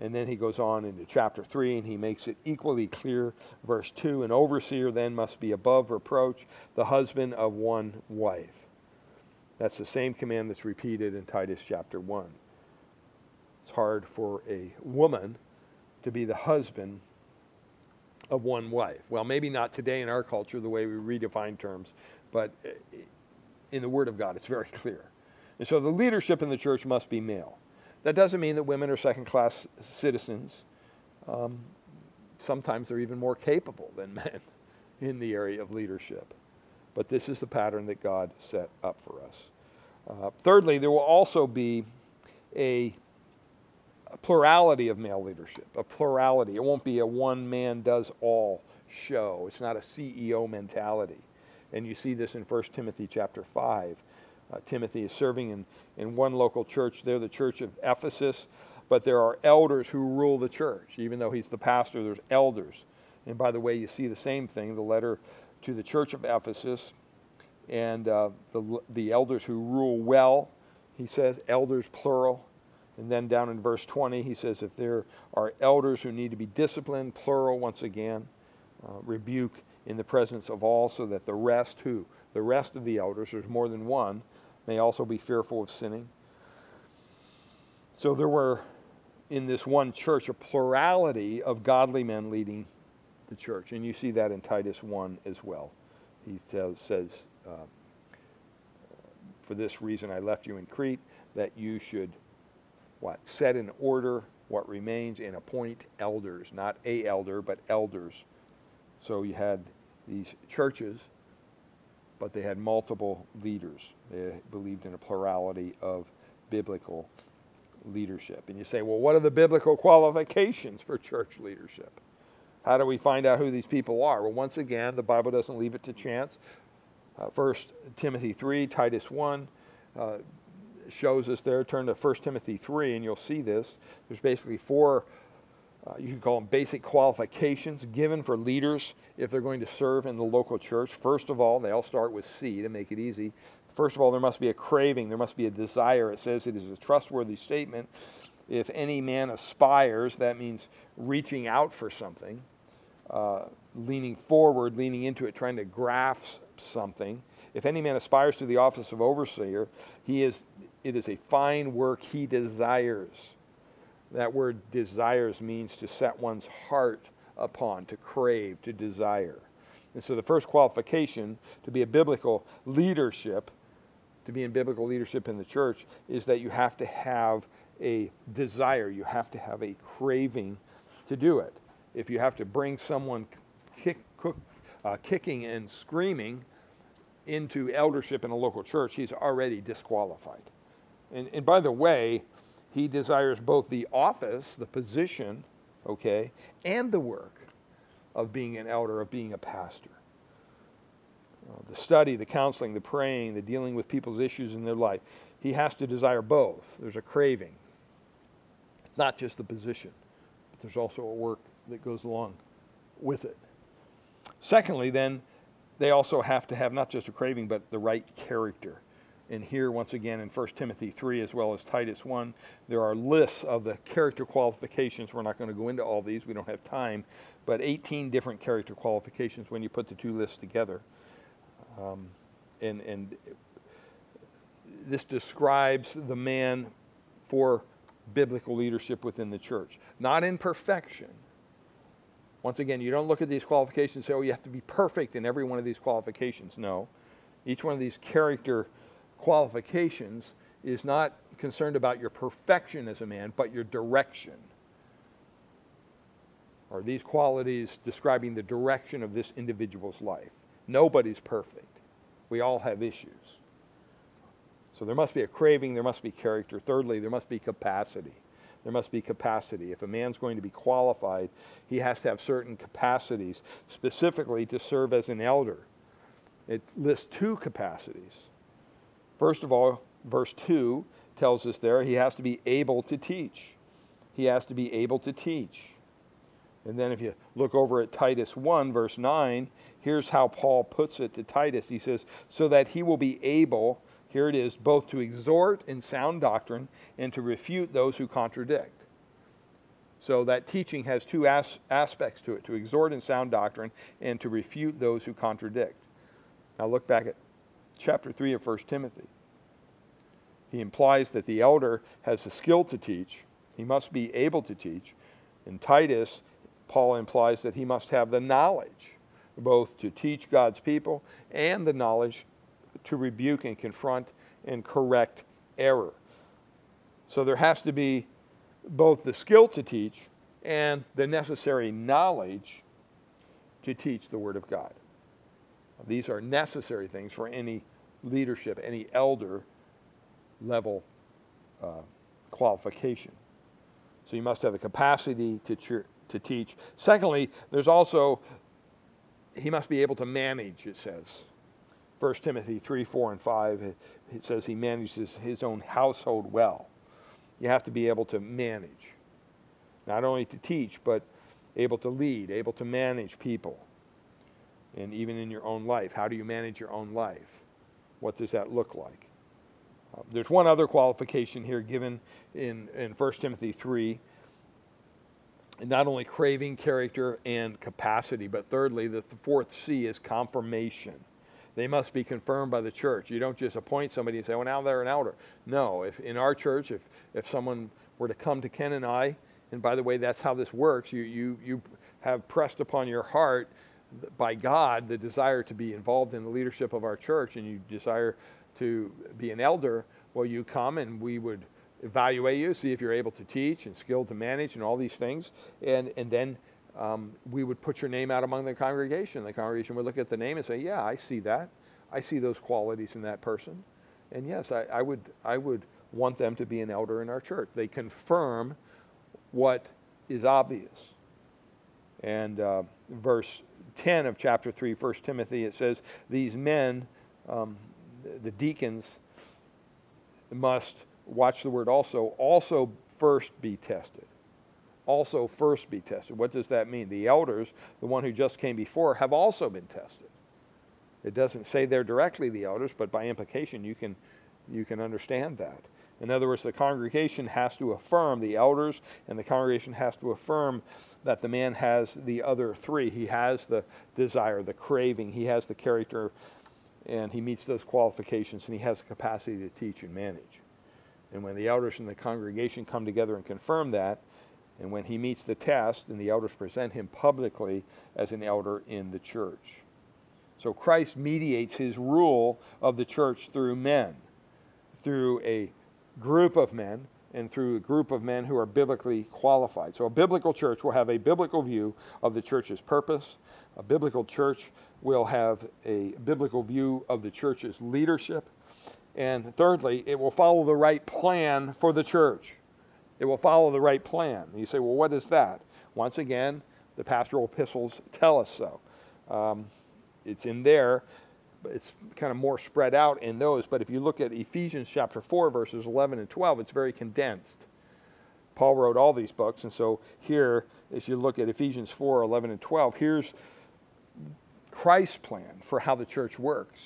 And then he goes on into chapter 3 and he makes it equally clear. Verse 2 An overseer then must be above reproach, the husband of one wife. That's the same command that's repeated in Titus chapter 1. It's hard for a woman to be the husband of one wife. Well, maybe not today in our culture, the way we redefine terms, but in the Word of God, it's very clear. And so the leadership in the church must be male. That doesn't mean that women are second class citizens. Um, sometimes they're even more capable than men in the area of leadership. But this is the pattern that God set up for us. Uh, thirdly, there will also be a, a, plurality of male leadership, a plurality. It won't be a one man does all show. It's not a CEO mentality. And you see this in 1 Timothy chapter 5. Uh, Timothy is serving in, in one local church. They're the church of Ephesus, but there are elders who rule the church. Even though he's the pastor, there's elders. And by the way, you see the same thing, the letter to the church of Ephesus and uh, the, the elders who rule well. He says elders plural. And then down in verse 20, he says if there are elders who need to be disciplined, plural once again, uh, rebuke in the presence of all, so that the rest who? The rest of the elders, there's more than one, may also be fearful of sinning. So there were in this one church a plurality of godly men leading the church. And you see that in Titus 1 as well. He says, uh, For this reason I left you in Crete, that you should what? Set in order what remains and appoint elders, not a elder, but elders. So you had these churches but they had multiple leaders. They believed in a plurality of biblical leadership. And you say, well, what are the biblical qualifications for church leadership? How do we find out who these people are? Well, once again, the Bible doesn't leave it to chance. Uh, Timothy 3, Titus 1 uh, shows us there. Turn to 1 Timothy 3, and you'll see this. There's basically four uh, you can call them basic qualifications given for leaders if they're going to serve in the local church. First of all, they all start with C to make it easy. First of all, there must be a craving, there must be a desire. It says it is a trustworthy statement. If any man aspires, that means reaching out for something, uh, leaning forward, leaning into it, trying to grasp something. If any man aspires to the office of overseer, he is, it is a fine work he desires that word desires means to set one's heart upon, to crave, to desire. And so the first qualification to be a biblical leadership, to be in biblical leadership in the church, is that you have to have a desire, you have to have a craving to do it. If you have to bring someone kick, cook, uh, kicking and screaming into eldership in a local church, he's already disqualified. And, and by the way, he desires both the office, the position, okay, and the work of being an elder, of being a pastor. Uh, the study, the counseling, the praying, the dealing with people's issues in their life. He has to desire both. There's a craving. It's not just the position, but there's also a work that goes along with it. Secondly, then, they also have to have not just a craving, but the right character. And here, once again, in 1 Timothy 3 as well as Titus 1, there are lists of the character qualifications. We're not going to go into all these, we don't have time, but 18 different character qualifications when you put the two lists together. Um, and, and this describes the man for biblical leadership within the church. Not in perfection, once again, you don't look at these qualifications and say, oh, you have to be perfect in every one of these qualifications. No. Each one of these character qualifications is not concerned about your perfection as a man, but your direction. Are these qualities describing the direction of this individual's life? Nobody's perfect. We all have issues. So there must be a craving, there must be character. Thirdly, there must be capacity there must be capacity. If a man's going to be qualified, he has to have certain capacities, specifically to serve as an elder. It lists two capacities. First of all, verse 2 tells us there he has to be able to teach. He has to be able to teach. And then if you look over at Titus 1, verse 9, here's how Paul puts it to Titus. He says, So that he will be able here it is, both to exhort in sound doctrine and to refute those who contradict. So that teaching has two as- aspects to it to exhort in sound doctrine and to refute those who contradict. Now look back at chapter 3 of 1 Timothy. He implies that the elder has the skill to teach, he must be able to teach. In Titus, Paul implies that he must have the knowledge, both to teach God's people and the knowledge to rebuke and confront and correct error. So there has to be both the skill to teach and the necessary knowledge to teach the Word of God. These are necessary things for any leadership, any elder level uh, qualification. So you must have the capacity to, ch- to teach. Secondly, there's also, he must be able to manage, it says. 1 Timothy 3, 4, and 5, it says he manages his own household well. You have to be able to manage, not only to teach, but able to lead, able to manage people. And even in your own life, how do you manage your own life? What does that look like? Uh, there's one other qualification here given in, in 1 Timothy 3 not only craving, character, and capacity, but thirdly, the fourth C is confirmation they must be confirmed by the church. You don't just appoint somebody and say, well, now they're an elder. No, if in our church, if, if someone were to come to Ken and I, and by the way, that's how this works, you, you, you have pressed upon your heart by God the desire to be involved in the leadership of our church and you desire to be an elder, well, you come and we would evaluate you, see if you're able to teach and skilled to manage and all these things. And, and then um, we would put your name out among the congregation. The congregation would look at the name and say, yeah, I see that. I see those qualities in that person. And yes, I, I, would, I would want them to be an elder in our church. They confirm what is obvious. And uh, verse 10 of chapter 3, 1 Timothy, it says, These men, um, the deacons, must, watch the word also, also first be tested also first be tested. What does that mean? The elders, the one who just came before, have also been tested. It doesn't say there directly the elders, but by implication you can you can understand that. In other words, the congregation has to affirm the elders and the congregation has to affirm that the man has the other three. He has the desire, the craving, he has the character, and he meets those qualifications, and he has the capacity to teach and manage. And when the elders and the congregation come together and confirm that, and when he meets the test, and the elders present him publicly as an elder in the church. So Christ mediates his rule of the church through men, through a group of men, and through a group of men who are biblically qualified. So a biblical church will have a biblical view of the church's purpose. A biblical church will have a biblical view of the church's leadership. And thirdly, it will follow the right plan for the church. It will follow the right plan. You say, well, what is that? Once again, the pastoral epistles tell us so. Um, it's in there. It's kind of more spread out in those. But if you look at Ephesians chapter 4, verses 11 and 12, it's very condensed. Paul wrote all these books. And so here, as you look at Ephesians 4, 11 and 12, here's Christ's plan for how the church works.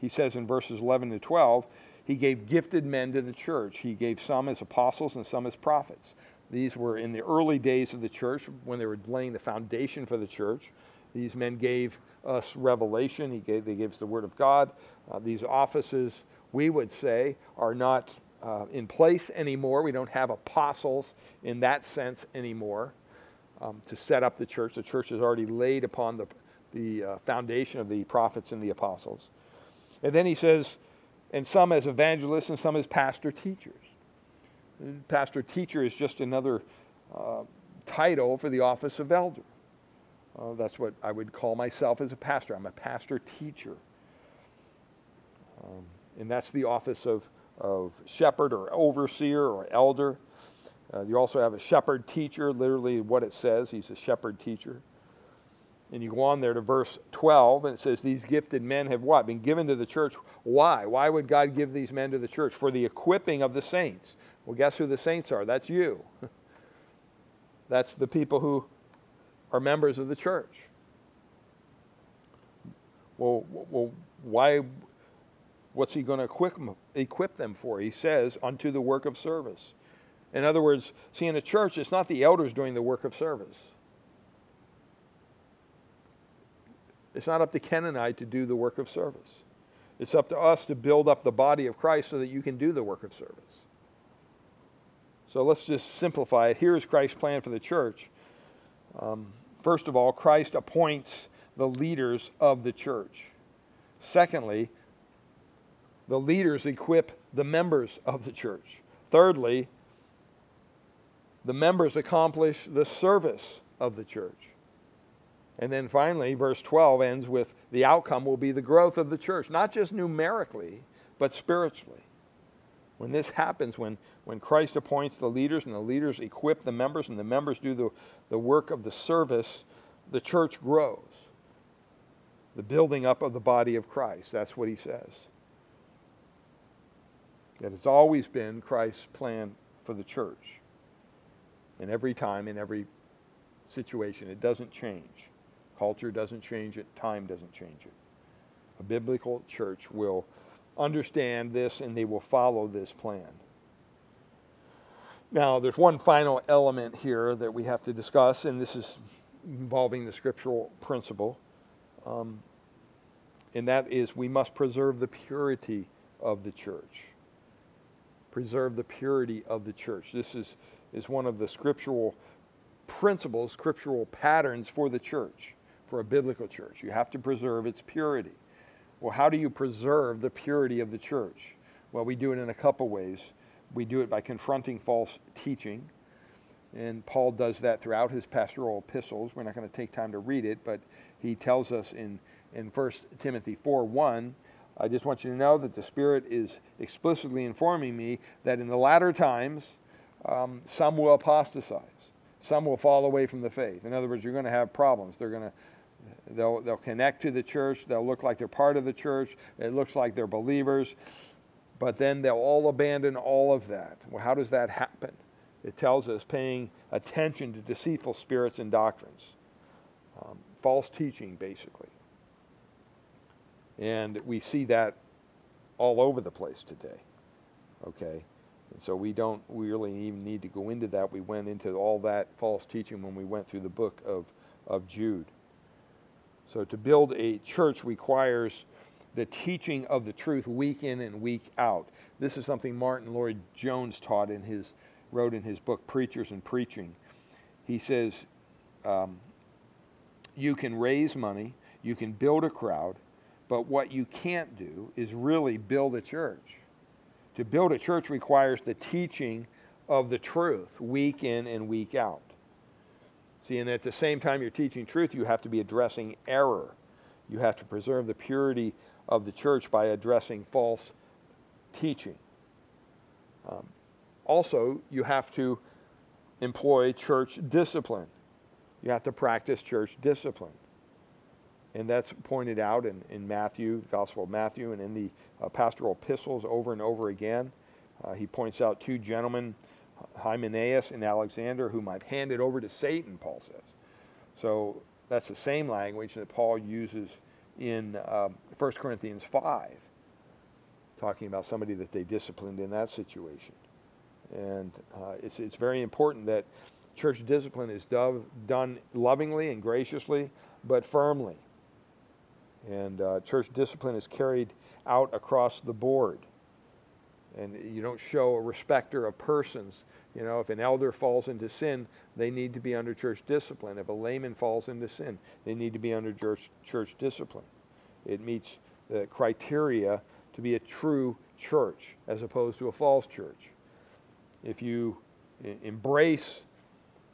He says in verses 11 to 12, he gave gifted men to the church. He gave some as apostles and some as prophets. These were in the early days of the church when they were laying the foundation for the church. These men gave us revelation. He gave, they gave us the Word of God. Uh, these offices, we would say, are not uh, in place anymore. We don't have apostles in that sense anymore um, to set up the church. The church is already laid upon the, the uh, foundation of the prophets and the apostles. And then he says, and some as evangelists and some as pastor teachers. Pastor teacher is just another uh, title for the office of elder. Uh, that's what I would call myself as a pastor. I'm a pastor teacher. Um, and that's the office of, of shepherd or overseer or elder. Uh, you also have a shepherd teacher, literally what it says. He's a shepherd teacher. And you go on there to verse 12, and it says, These gifted men have what? Been given to the church. Why? Why would God give these men to the church? For the equipping of the saints. Well, guess who the saints are? That's you. That's the people who are members of the church. Well, well why? What's he going to equip them, equip them for? He says, unto the work of service. In other words, see, in a church, it's not the elders doing the work of service. It's not up to Ken and I to do the work of service. It's up to us to build up the body of Christ so that you can do the work of service. So let's just simplify it. Here is Christ's plan for the church. Um, first of all, Christ appoints the leaders of the church. Secondly, the leaders equip the members of the church. Thirdly, the members accomplish the service of the church. And then finally, verse 12 ends with the outcome will be the growth of the church, not just numerically, but spiritually. When this happens, when, when Christ appoints the leaders and the leaders equip the members and the members do the, the work of the service, the church grows. The building up of the body of Christ. That's what he says. That it's always been Christ's plan for the church. And every time, in every situation, it doesn't change. Culture doesn't change it, time doesn't change it. A biblical church will understand this and they will follow this plan. Now, there's one final element here that we have to discuss, and this is involving the scriptural principle. Um, and that is we must preserve the purity of the church. Preserve the purity of the church. This is, is one of the scriptural principles, scriptural patterns for the church for a biblical church. You have to preserve its purity. Well, how do you preserve the purity of the church? Well, we do it in a couple ways. We do it by confronting false teaching. And Paul does that throughout his pastoral epistles. We're not going to take time to read it, but he tells us in, in 1 Timothy 4 1, I just want you to know that the Spirit is explicitly informing me that in the latter times, um, some will apostatize. Some will fall away from the faith. In other words, you're going to have problems. They're going to They'll, they'll connect to the church. They'll look like they're part of the church. It looks like they're believers. But then they'll all abandon all of that. Well, how does that happen? It tells us paying attention to deceitful spirits and doctrines, um, false teaching, basically. And we see that all over the place today. Okay? And so we don't we really even need to go into that. We went into all that false teaching when we went through the book of, of Jude. So to build a church requires the teaching of the truth week in and week out. This is something Martyn Lloyd-Jones taught in his wrote in his book Preachers and Preaching. He says um, you can raise money, you can build a crowd, But what you can't do is really build a church. To build a church requires the teaching of the truth week in and week out. See, and at the same time you're teaching truth, you have to be addressing error. You have to preserve the purity of the church by addressing false teaching. Um, also, you have to employ church discipline. You have to practice church discipline. And that's pointed out in, in Matthew, the Gospel of Matthew, and in the uh, pastoral epistles over and over again. Uh, he points out two gentlemen, Hymenaeus and Alexander, whom I've handed over to Satan, Paul says. So that's the same language that Paul uses in um, 1 Corinthians 5, talking about somebody that they disciplined in that situation. And uh, it's, it's very important that church discipline is done lovingly and graciously, but firmly. And uh, church discipline is carried out across the board. And you don't show a respecter of persons. You know, if an elder falls into sin, they need to be under church discipline. If a layman falls into sin, they need to be under church, church discipline. It meets the criteria to be a true church as opposed to a false church. If you embrace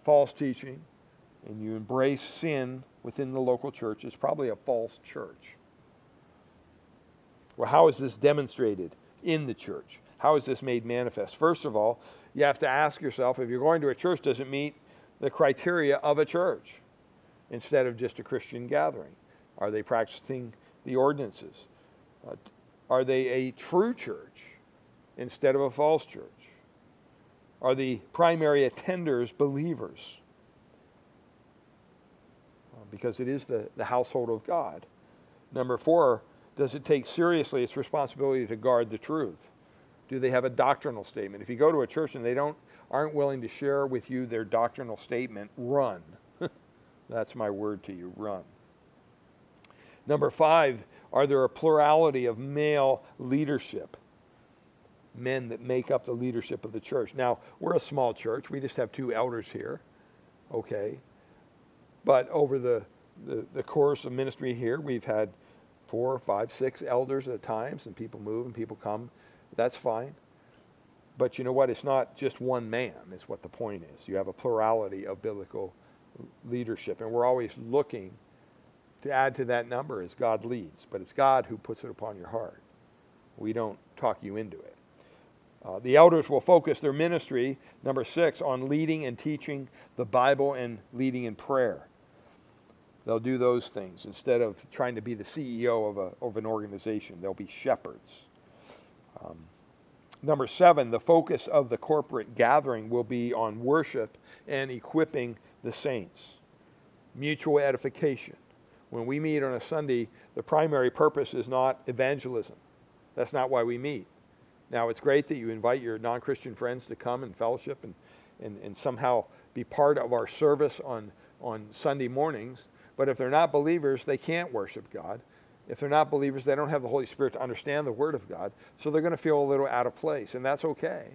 false teaching and you embrace sin within the local church, it's probably a false church. Well, how is this demonstrated in the church? How is this made manifest? First of all, you have to ask yourself if you're going to a church, does it meet the criteria of a church instead of just a Christian gathering? Are they practicing the ordinances? Uh, are they a true church instead of a false church? Are the primary attenders believers? Uh, because it is the, the household of God. Number four, does it take seriously its responsibility to guard the truth? Do they have a doctrinal statement? If you go to a church and they don't aren't willing to share with you their doctrinal statement, run. That's my word to you, run. Number five, are there a plurality of male leadership? Men that make up the leadership of the church. Now, we're a small church. We just have two elders here. Okay. But over the, the, the course of ministry here, we've had four, five, six elders at times, and people move and people come. That's fine. But you know what? It's not just one man, is what the point is. You have a plurality of biblical leadership. And we're always looking to add to that number as God leads. But it's God who puts it upon your heart. We don't talk you into it. Uh, the elders will focus their ministry, number six, on leading and teaching the Bible and leading in prayer. They'll do those things instead of trying to be the CEO of, a, of an organization. They'll be shepherds. Um, number seven, the focus of the corporate gathering will be on worship and equipping the saints. Mutual edification. When we meet on a Sunday, the primary purpose is not evangelism. That's not why we meet. Now, it's great that you invite your non Christian friends to come and fellowship and, and, and somehow be part of our service on, on Sunday mornings. But if they're not believers, they can't worship God. If they're not believers, they don't have the Holy Spirit to understand the Word of God. So they're going to feel a little out of place. And that's okay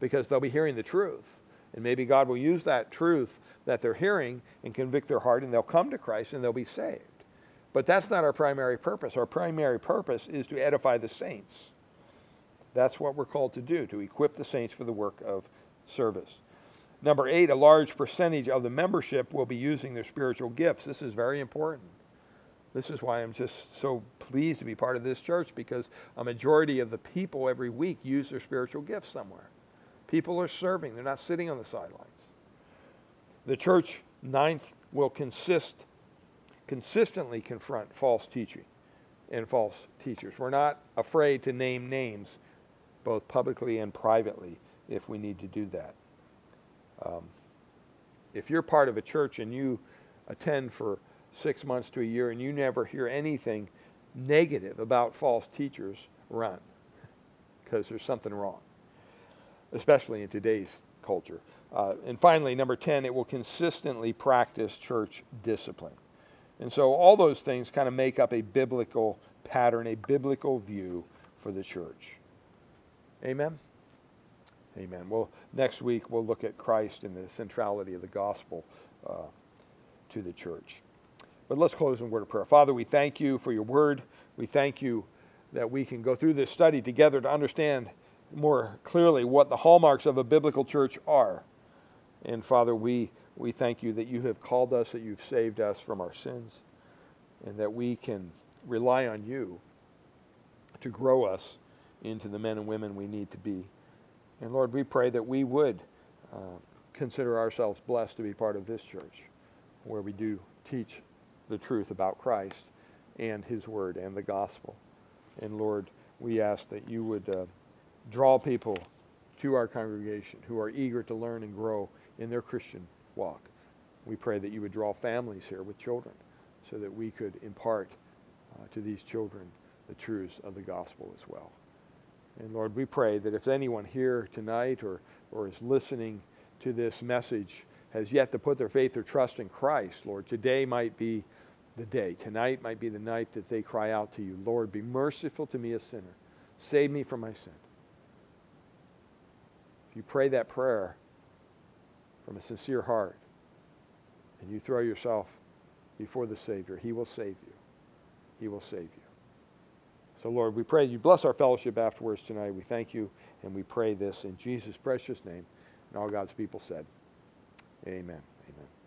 because they'll be hearing the truth. And maybe God will use that truth that they're hearing and convict their heart, and they'll come to Christ and they'll be saved. But that's not our primary purpose. Our primary purpose is to edify the saints. That's what we're called to do, to equip the saints for the work of service. Number eight, a large percentage of the membership will be using their spiritual gifts. This is very important. This is why I'm just so pleased to be part of this church because a majority of the people every week use their spiritual gifts somewhere. People are serving, they're not sitting on the sidelines. The church, ninth, will consist consistently confront false teaching and false teachers. We're not afraid to name names, both publicly and privately, if we need to do that. Um, if you're part of a church and you attend for six months to a year and you never hear anything negative about false teachers, run because there's something wrong, especially in today's culture. Uh, and finally, number 10, it will consistently practice church discipline. And so all those things kind of make up a biblical pattern, a biblical view for the church. Amen? Amen. Well, next week we'll look at Christ and the centrality of the gospel uh, to the church. But let's close in word of prayer. Father, we thank you for your word. we thank you that we can go through this study together to understand more clearly what the hallmarks of a biblical church are. And Father, we, we thank you that you have called us, that you've saved us from our sins, and that we can rely on you to grow us into the men and women we need to be. And Lord, we pray that we would uh, consider ourselves blessed to be part of this church where we do teach the truth about Christ and his word and the gospel. And Lord, we ask that you would uh, draw people to our congregation who are eager to learn and grow in their Christian walk. We pray that you would draw families here with children so that we could impart uh, to these children the truths of the gospel as well. And Lord, we pray that if anyone here tonight or, or is listening to this message has yet to put their faith or trust in Christ, Lord, today might be the day. Tonight might be the night that they cry out to you, Lord, be merciful to me, a sinner. Save me from my sin. If you pray that prayer from a sincere heart and you throw yourself before the Savior, He will save you. He will save you. So, Lord, we pray you bless our fellowship afterwards tonight. We thank you and we pray this in Jesus' precious name. And all God's people said, Amen.